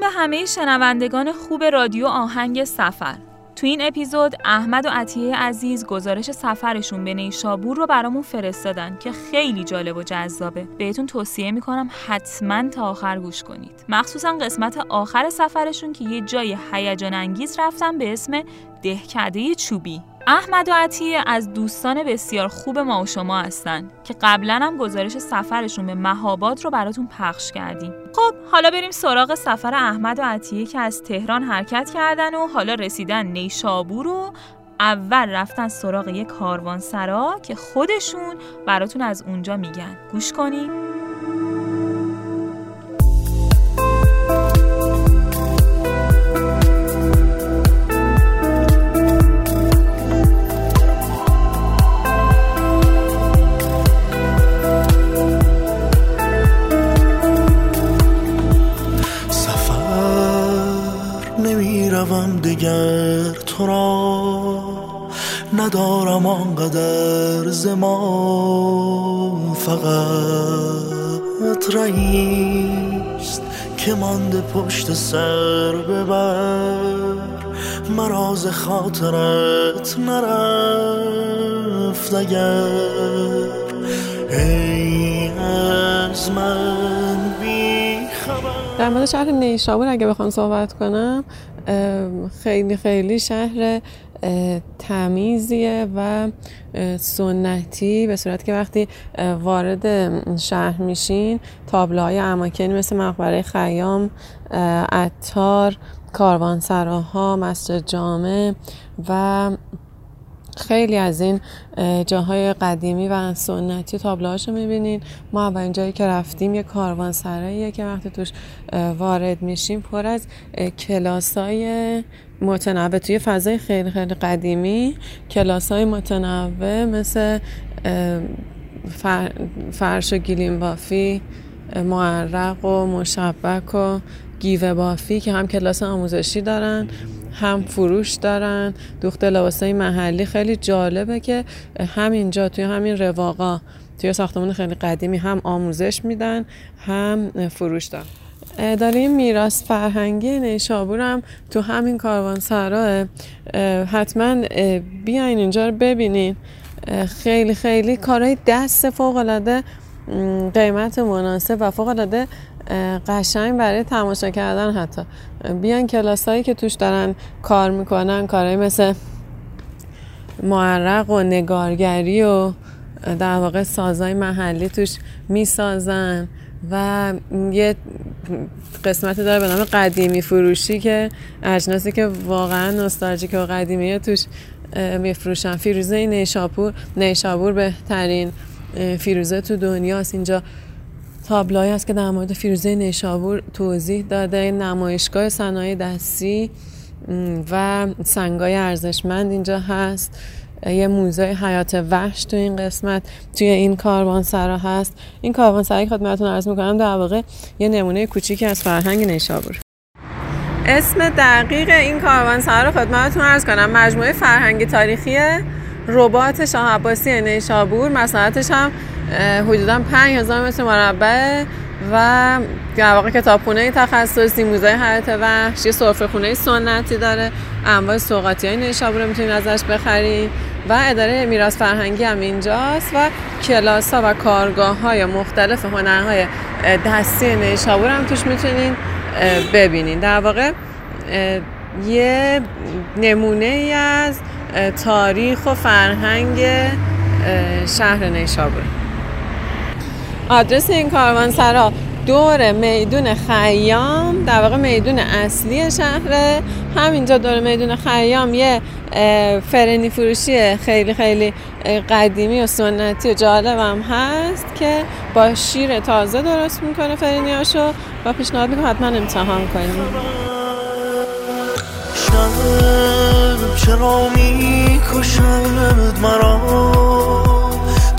به همه شنوندگان خوب رادیو آهنگ سفر. تو این اپیزود احمد و عطیه عزیز گزارش سفرشون به نیشابور رو برامون فرستادن که خیلی جالب و جذابه. بهتون توصیه می‌کنم حتما تا آخر گوش کنید. مخصوصا قسمت آخر سفرشون که یه جای هیجان انگیز رفتن به اسم دهکده چوبی. احمد و عطیه از دوستان بسیار خوب ما و شما هستن که قبلا هم گزارش سفرشون به مهاباد رو براتون پخش کردیم. خب حالا بریم سراغ سفر احمد و عطیه که از تهران حرکت کردن و حالا رسیدن نیشابور و اول رفتن سراغ یک کاروانسرا که خودشون براتون از اونجا میگن. گوش کنیم تو را ندارم آنقدر زمان فقط رئیست که مانده پشت سر ببر. مراز خاطرت نرفت اگر ای از من بی خبر. در مورد شهر نیشابور اگه بخوام صحبت کنم خیلی خیلی شهر تمیزیه و سنتی به صورت که وقتی وارد شهر میشین تابلوهای اماکنی مثل مقبره خیام عطار کاروانسراها مسجد جامع و خیلی از این جاهای قدیمی و سنتی تابلوهاش رو می‌بینین. ما اولین جایی که رفتیم یه کاروان سراییه که وقتی توش وارد میشیم پر از کلاس های متنوع توی فضای خیلی خیلی قدیمی کلاس های متنوع مثل فرش و گیلیم بافی معرق و مشبک و گیوه بافی که هم کلاس آموزشی دارن. هم فروش دارن. دوخت لباسای محلی خیلی جالبه که همینجا توی همین رواقا توی ساختمان خیلی قدیمی هم آموزش میدن هم فروش دارن. داریم میراث فرهنگی نیشابور هم تو همین کاروان سراه حتما بیاین اینجا رو ببینین. خیلی خیلی کارهای دست فوق العاده قیمت مناسب و فوق العاده قشنگ برای تماشا کردن حتی. بیان کلاس هایی که توش دارن کار می‌کنن کارهایی مثل معرق و نگارگری و در واقع سازهای محلی توش می‌سازن و یه قسمت داره به نام قدیمی فروشی که اجناسی که واقعا نوستالژیک و قدیمیه توش میفروشن. فیروزه نیشابور نیشابور بهترین فیروزه تو دنیاست. اینجا تابلوهایی هست که در مورد فیروزه نیشابور توضیح داده نمایشگاه صنایع دستی و سنگای ارزشمند اینجا هست. یه موزه حیات وحش تو این قسمت توی این کاروانسرا هست. این کاروانسرا خدمتتون عرض می‌کنم در واقع یه نمونه کوچیکی از فرهنگ نیشابور. اسم دقیق این کاروانسرا رو خدمتتون عرض کنم. مجموعه فرهنگی تاریخی ربات شاه عباسی نیشابور. مساحتش هم حدودا 5000 متر مربع و در واقع کتابخونه تخصصی موزه حیات وحش یه سرفه خونه سنتی داره. انواع سوغاتی های نیشابور می‌تونید ازش بخرید و اداره میراث فرهنگی هم اینجاست و کلاس ها و کارگاه های مختلف هنرهای دستی نیشابور هم توش می‌تونین ببینین در واقع یه نمونه ای از تاریخ و فرهنگ شهر نیشابور. آدرس این کاروانسرا دور میدون خیام در واقع میدون اصلی شهره. همینجا دور میدون خیام یه فرنی فروشی خیلی خیلی قدیمی و سنتی و جالبم هست که با شیر تازه درست می‌کنه فرنیاشو. و پیشنهاد می‌کنم حتما امتحان کنیم چرا می‌کشد مرا؟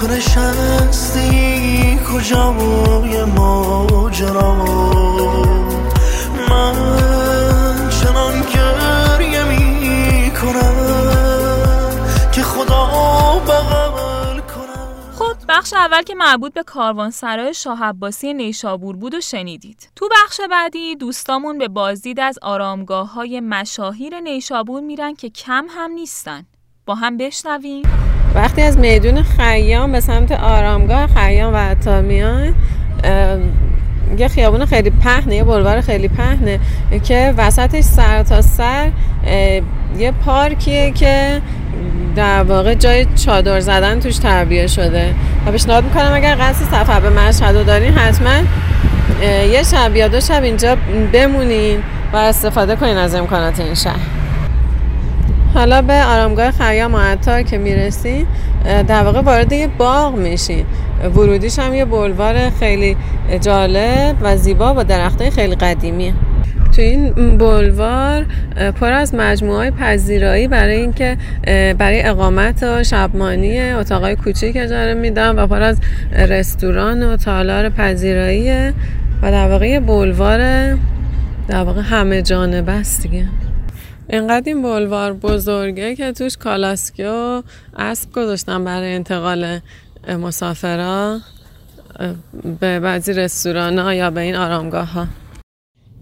تو نشستی کجا بوی ماجرا من چنان گریه می‌کنم که خدا بغل کنم خب بخش اول که مربوط به کاروانسرای شاه عباسی نیشابور بود و شنیدید. تو بخش بعدی دوستامون به بازدید از آرامگاه های مشاهیر نیشابور میرن که کم هم نیستن. با هم بشنویم وقتی از میدون خیام به سمت آرامگاه خیام و عطار میان یه خیابون خیلی پهنه یه بلوار خیلی پهنه که وسطش سر تا سر یه پارکیه که در واقع جای چادر زدن توش تربیه شده. و پیشنهاد می‌کنم اگر قصد سفر به مشهد رو دارین حتما یه شب یا دو شب اینجا بمونین و استفاده کنین از امکانات این شهر. حالا به آرامگاه خیام و که می‌رسین در واقع وارد یه باغ میشین ورودیش هم یه بلوار خیلی جالب و زیبا با درختای خیلی قدیمیه تو این بلوار پر از مجموعه های پذیرایی برای اینکه برای اقامت و شبمانی اتاقای کوچیک اجاره میدن و پر از رستوران و تالار پذیرایی. و در واقع بلوار در واقع همه جانبه است دیگه. اینقدر این بلوار بزرگه که توش کالاسکی و اسب گذاشتن برای انتقال مسافرا به بعضی رستوران ها یا به این آرامگاه ها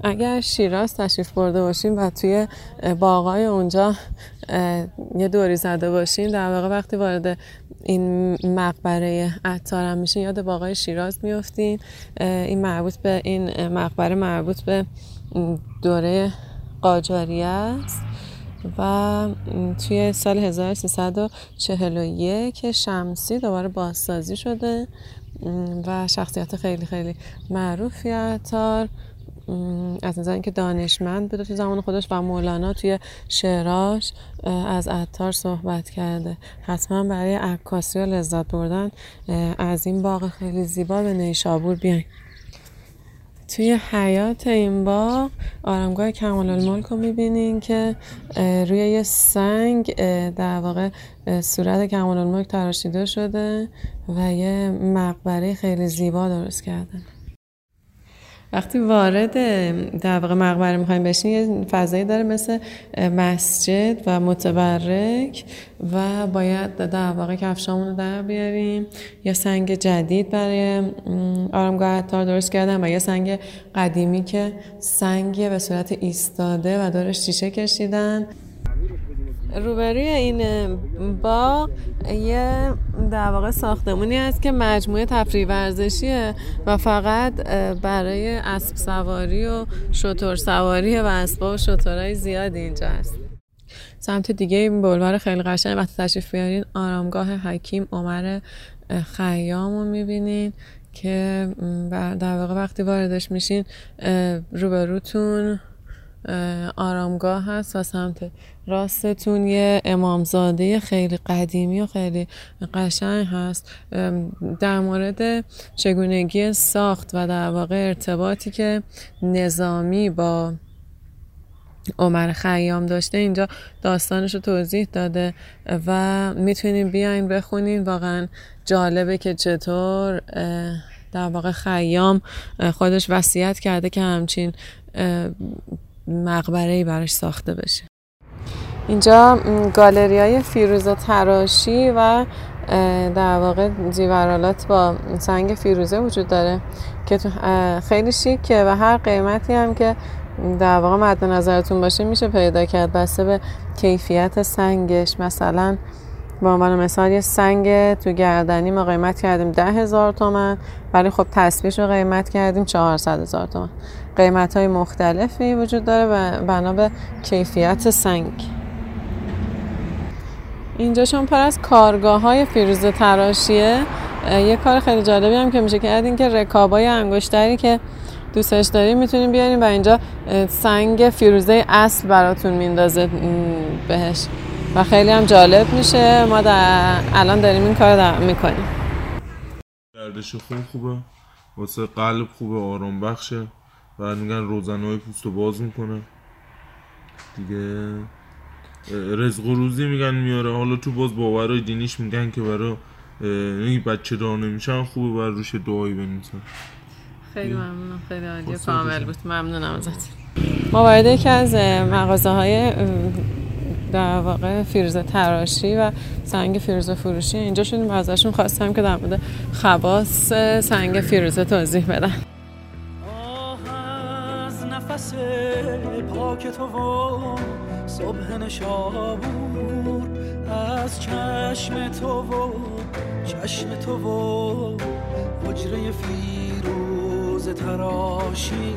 اگر شیراز تشریف برده باشین و توی باغای اونجا یه دوری زده باشین در واقع وقتی وارد این مقبره عطار هم میشین یاد باغای شیراز میفتین این مربوط به این مقبره مربوط به دوره قاجاری است و توی سال 1341 شمسی دوباره بازسازی شده و شخصیت خیلی خیلی معروفی عطار از نظر اینکه دانشمند بوده تو زمان خودش و مولانا توی شعراش از عطار صحبت کرده. حتما برای عکاسی و لذت بردن از این باغ خیلی زیبا به نیشابور بیاین. توی حیات این باغ آرامگاه کمال الملک رو می‌بینین که روی یه سنگ در واقع صورت کمال الملک تراشیده شده و یه مقبره خیلی زیبا درست کردن وقتی وارد در واقع مقبره می‌خوایم بشین یه فضایی داره مثل مسجد و متبرک و باید در واقع کفشامون رو در بیاریم. یا سنگ جدید برای آرامگاه عطار درست کردن و یا سنگ قدیمی که سنگی به صورت ایستاده و دارش شیشه کشیدن. روبروی این باغ یه در واقع ساختمونی هست که مجموعه تفریح ورزشیه و فقط برای اسب سواری و شتر سواری و اسبا و شترهای زیادی اینجا هست. سمت دیگه این بلوار خیلی قشنگ وقتی تشریف بیارین آرامگاه حکیم عمر خیام رو می‌بینین که در واقع وقتی واردش میشین روبروتون آرامگاه هست و سمت راستتون یه امامزاده خیلی قدیمی و خیلی قشنگ هست. در مورد چگونگی ساخت و در واقع ارتباطی که نظامی با عمر خیام داشته اینجا داستانش رو توضیح داده و می‌تونین بیاین بخونین واقعا جالبه که چطور در واقع خیام خودش وصیت کرده که همچین مقبره براش ساخته بشه. اینجا گالری های فیروزه تراشی و در واقع زیورالات با سنگ فیروزه وجود داره که خیلی شیکه و هر قیمتی هم که در واقع مد نظرتون باشه میشه پیدا کرد بسته به کیفیت سنگش. مثلا با عنوان مثال یه سنگ تو گردنی ما قیمت کردیم ده هزار تومن ولی خب تصویش رو قیمت کردیم چهارصد هزار تومن. قیمت های مختلفی وجود داره و بنا به کیفیت سنگ. اینجا چون پر از کارگاه های فیروزه تراشیه. یه کار خیلی جالبی هم که میشه که این که رکابای انگشتری که دوستش داریم می‌تونیم بیاریم و اینجا سنگ فیروزه اصل براتون میندازه بهش. و خیلی هم جالب میشه. ما در الان داریم این کار در می‌کنیم. گردش خون خوبه. واسه قلب خوبه آرام بخشه. و میگن روزنهای پوست رو باز می‌کنه. دیگه رزق و روزی میگن میاره. حالا تو باز باورای دینیش میگن که برای این بچه دار نمیشن خوبه بر روش دعایی بنویسن. خیلی ممنونم خیلی عالیه. کامل بود. ممنونم ازت ما وارد یکی از مغازه های در واقع فیروزه تراشی و سنگ فیروزه فروشی. اینجا شدیم و ازشون خواستم که در مورد خواص سنگ فیروزه توضیح بدن. نفس پاک تو و صبح نشابور از چشم تو و چشم تو و حجره فیروز تراشی.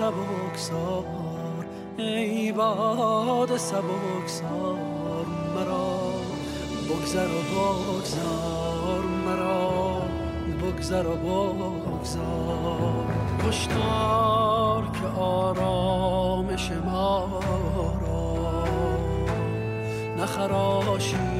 باد سبکسار ای باد سبکسار مرا. بگذر و بگذار مرا بگذر و بگذار. کشتار که آرامش ما را. نخراشی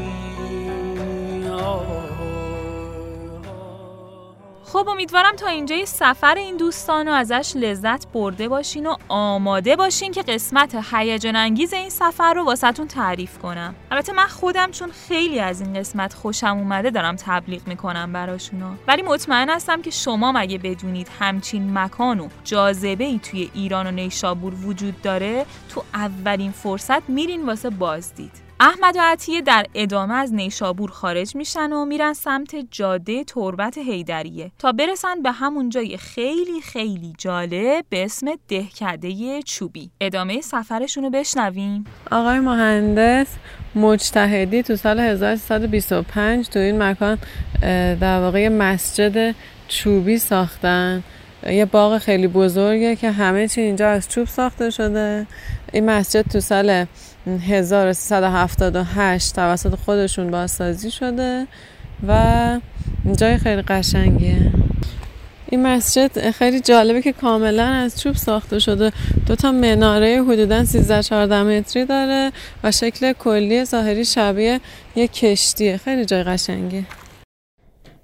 خب امیدوارم تا اینجای سفر این دوستان رو ازش لذت برده باشین و آماده باشین که قسمت هیجان انگیز این سفر رو واسهتون تعریف کنم. البته من خودم چون خیلی از این قسمت خوشم اومده دارم تبلیغ می‌کنم براشونو. ولی مطمئن هستم که شما مگه بدونید همچین مکان و جاذبه ای توی ایران و نیشابور وجود داره تو اولین فرصت میرین واسه بازدید. احمد و عطیه در ادامه از نیشابور خارج میشن و میرن سمت جاده تربت هیدریه تا برسن به همون جای خیلی خیلی جالب به اسم دهکده چوبی. ادامه سفرشون رو بشنویم. آقای مهندس مجتهدی تو سال 1325 تو این مکان در واقع مسجد چوبی ساختن. یه باغ خیلی بزرگه که همه چی اینجا از چوب ساخته شده. این مسجد تو سال 1378 توسط خودشون بازسازی شده و جای خیلی قشنگیه. این مسجد خیلی جالبه که کاملا از چوب ساخته شده. دو تا مناره حدودا 13 14 متری داره و شکل کلی ظاهری شبیه یه کشتیه. خیلی جای قشنگیه.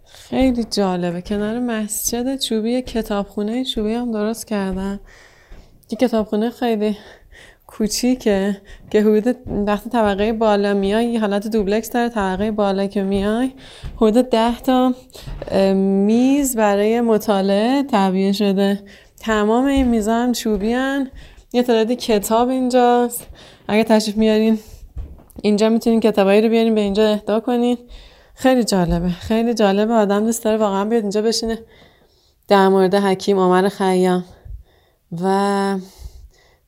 خیلی جالبه. کنار مسجد چوبی کتابخونه چوبی هم درست کردن یه کتابخونه خیلی کوچیکه که حدود وقتی طبقه بالا میای حالت دوبلکس داره طبقه بالا که میای حدود ده تا میز برای مطالعه تعبیه شده. تمام این میزا هم چوبی هن. یه تعدادی کتاب اینجاست. اگه تشریف میارین اینجا می‌تونین کتابایی رو بیارین به اینجا اهدا کنین. خیلی جالبه. خیلی جالبه. آدم دوست داره واقعا بیاد اینجا بشینه. در مورد حکیم عمر خیام. و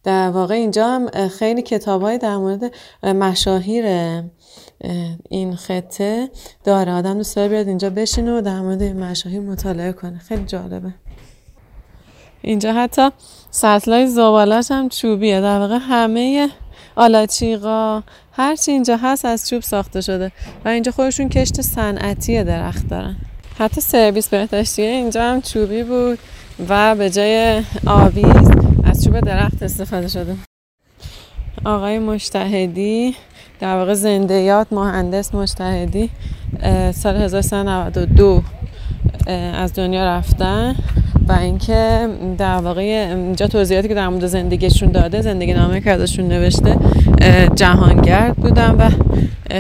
در واقع اینجا هم خیلی کتاب در مورد مشاهیر این خطه داره. آدم دوست داره بیاد اینجا بشینه و در مورد مشاهیر مطالعه کنه. خیلی جالبه. اینجا حتی سطلای زبالاش هم چوبیه. در واقع همه آلاچیقا هرچی اینجا هست از چوب ساخته شده و اینجا خودشون کشت صنعتی درخت دارن. حتی سرویس بهداشتی اینجا هم چوبی بود. و به جای آویز از چوب درخت استفاده شده. آقای مشتهدی در واقع زندیات مهندس مشتهدی سال 1392 از دنیا رفتن. و اینکه در واقع اینجا توضیحاتی که در مورد زندگیشون داده زندگی نامه که ازشون نوشته جهانگرد بودن و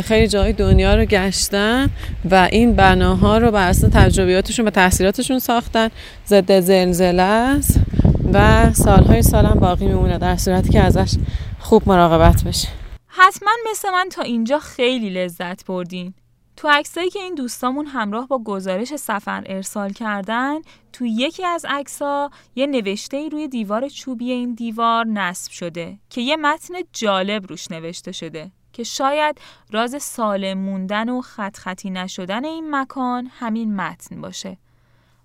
خیلی جای دنیا رو گشتن و این بناها رو بر اساس تجربیاتشون و تحصیلاتشون ساختن ضد زلزله است و سالهای سالم باقی میمونه در صورتی که ازش خوب مراقبت بشه. حتما مثل من تا اینجا خیلی لذت بردین. تو عکسایی که این دوستامون همراه با گزارش سفر ارسال کردن تو یکی از عکسا یه نوشته ای روی دیوار چوبی این دیوار نصب شده که یه متن جالب روش نوشته شده که شاید راز سالم موندن و خط خطی نشدن این مکان همین متن باشه.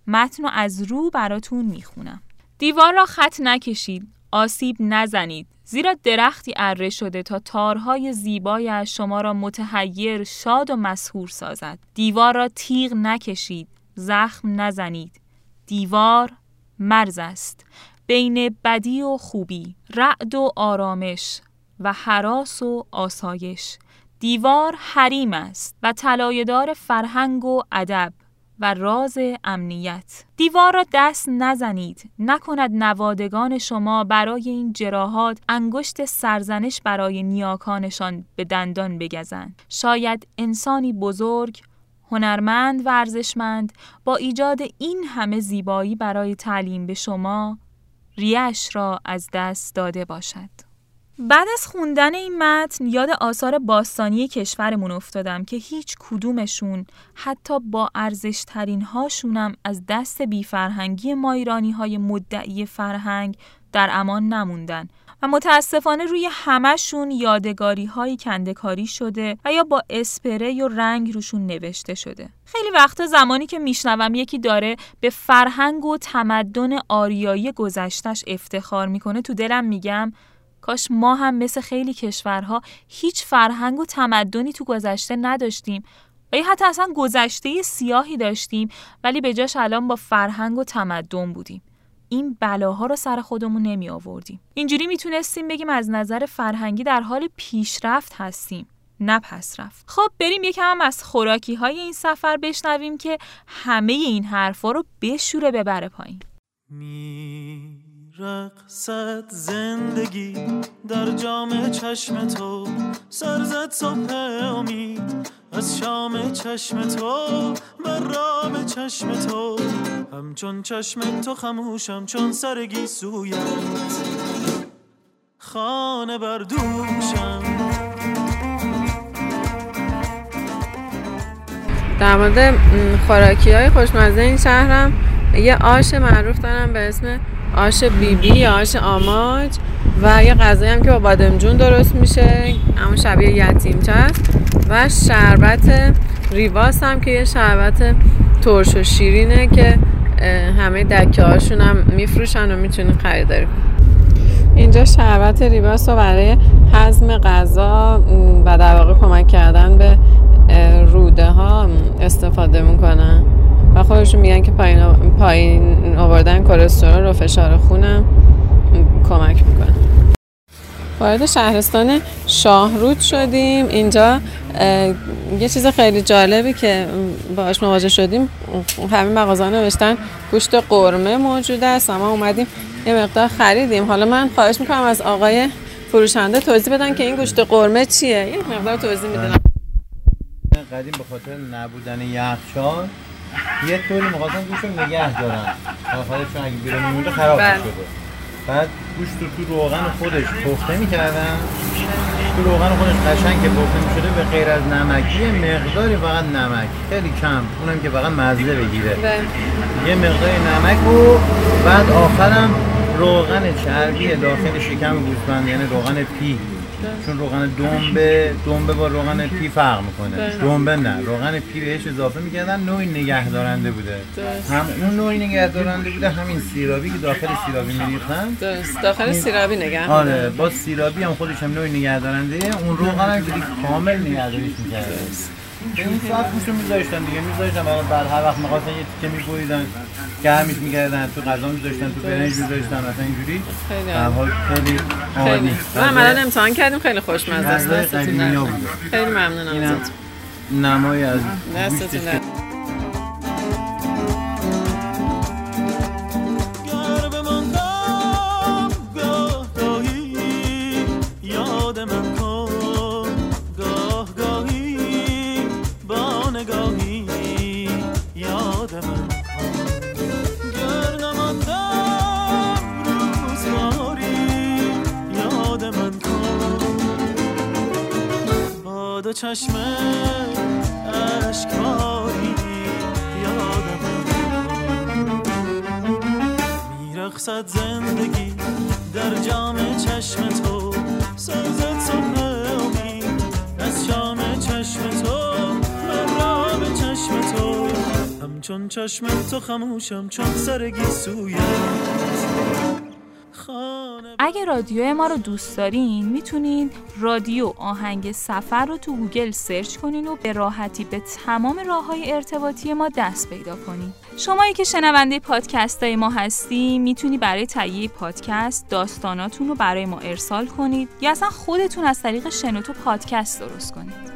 متن رو از رو براتون می‌خونم. دیوار را خط نکشید آسیب نزنید. زیرا درختی اره شده تا تارهای زیبایش شما را متحیر شاد و مسهور سازد. دیوار را تیغ نکشید زخم نزنید. دیوار مرز است. بین بدی و خوبی رعد و آرامش و حراس و آسایش. دیوار حریم است و طلایه‌دار فرهنگ و ادب. و راز امنیت. دیوار را دست نزنید. نکند نوادگان شما برای این جراحات انگشت سرزنش برای نیاکانشان به دندان بگزند. شاید انسانی بزرگ هنرمند و ارزشمند با ایجاد این همه زیبایی برای تعلیم به شما ریش را از دست داده باشد. بعد از خوندن این متن یاد آثار باستانی کشورمون افتادم که هیچ کدومشون حتی با ارزشترین هاشونم از دست بیفرهنگی ما ایرانی های مدعی فرهنگ در امان نموندن و متاسفانه روی همهشون یادگاری های کندکاری شده و یا با اسپری و رنگ روشون نوشته شده. خیلی وقتا زمانی که میشنوم یکی داره به فرهنگ و تمدن آریایی گذشتش افتخار می‌کنه تو دلم میگم کاش ما هم مثل خیلی کشورها هیچ فرهنگ و تمدنی تو گذشته نداشتیم. و یا حتی اصلا گذشته سیاهی داشتیم ولی به جاش الان با فرهنگ و تمدن بودیم. این بلاها رو سر خودمون نمی آوردیم. اینجوری می‌تونستیم بگیم از نظر فرهنگی در حال پیشرفت هستیم نه پس رفت. خب بریم یکم هم از خوراکی های این سفر بشنویم که همه این حرفا رو بشوره ببره پایین. رقصد زندگی در جام چشم تو سرزد صبح امید از شام چشم تو من رام چشم تو. همچون چشم تو خموشم چون سرگی سویت. خانه بردوشم در مورد خوراکی های خوشمزه این شهرم یه آش معروف دارم به اسم آش بیبی یا آش آماج و یه غذایی هم که با بادمجون درست میشه. همون شبیه یتیم هست و شربت ریواس هم که یه شربت ترش و شیرینه که همه دکه هاشون هم میفروشن و می‌تونین خریداری اینجا شربت ریواس رو برای هضم غذا و در واقع کمک کردن به روده ها استفاده می‌کنن. و خودشون میگن که پایین, پایین آوردن کلسترول و فشار خونم کمک می‌کنه. وارد شهرستان شاهرود شدیم. اینجا یه چیز خیلی جالبی که باش مواجه شدیم. همه مغازه نوشتن گوشت قرمه موجود است. ما اومدیم یه مقدار خریدیم. حالا من خواهش می‌کنم از آقای فروشنده توضیح بدن که این گوشت قرمه چیه. یه مقدار توضیح می‌دونم قدیم به خاطر نبودن یخچال یه طوری می‌خواستن گوشت نگه دارن چون اگه بیرون میمونده خراب بله. شده. بعد گوشت رو تو روغن خودش پخته می‌کردن تو روغن خودش قشنگ که پخته می‌شده به غیر از نمک یه مقداری فقط نمک. خیلی کم. اونم که فقط مزه بگیره. بله. یه مقداری نمک و بعد آخرم روغن چربی داخل شکم گوسفند یعنی روغن پی. چون روغن دنبه دنبه با روغن پی فرق می‌کنه. دنبه نه روغن پی بهش اضافه می‌کردن نوعی نگهدارنده بوده. هم اون نوعی نگهدارنده بوده همین سیرابی که داخل سیرابی میریختن. داخل سیرابی نگه آره با سیرابی هم خودش هم نوعی نگهدارنده. اون روغن هم کامل نگهداریش می‌کرده. این ساعت گوشو میذاشتن دیگه. میذاشتن برای بعد هر وقت می‌خواستن یه تیکه میبریدن گرمش می‌کردن تو غذا میذاشتن تو برنج میذاشتن مثلا اینجوری. خیلی حال خیلی عالی. ما الان امتحان کردیم خیلی خوشمزه است. خیلی ممنونم ازت نمای از دستتون چشم اشکایی یادم میرخصد زندگی در جام چشم تو سازد صبح امید از شام چشم تو من را به چشم تو. همچون چشم تو خموشم چون سرگی سویت اگه رادیو ما رو دوست دارین می‌تونین رادیو آهنگ سفر رو تو گوگل search کنین و به راحتی به تمام راه های ارتباطی ما دست پیدا کنین. شمایی که شنونده پادکست های ما هستی می‌تونی برای تهیه پادکست داستاناتون رو برای ما ارسال کنید یا اصلا خودتون از طریق شنوتو پادکست درست کنید.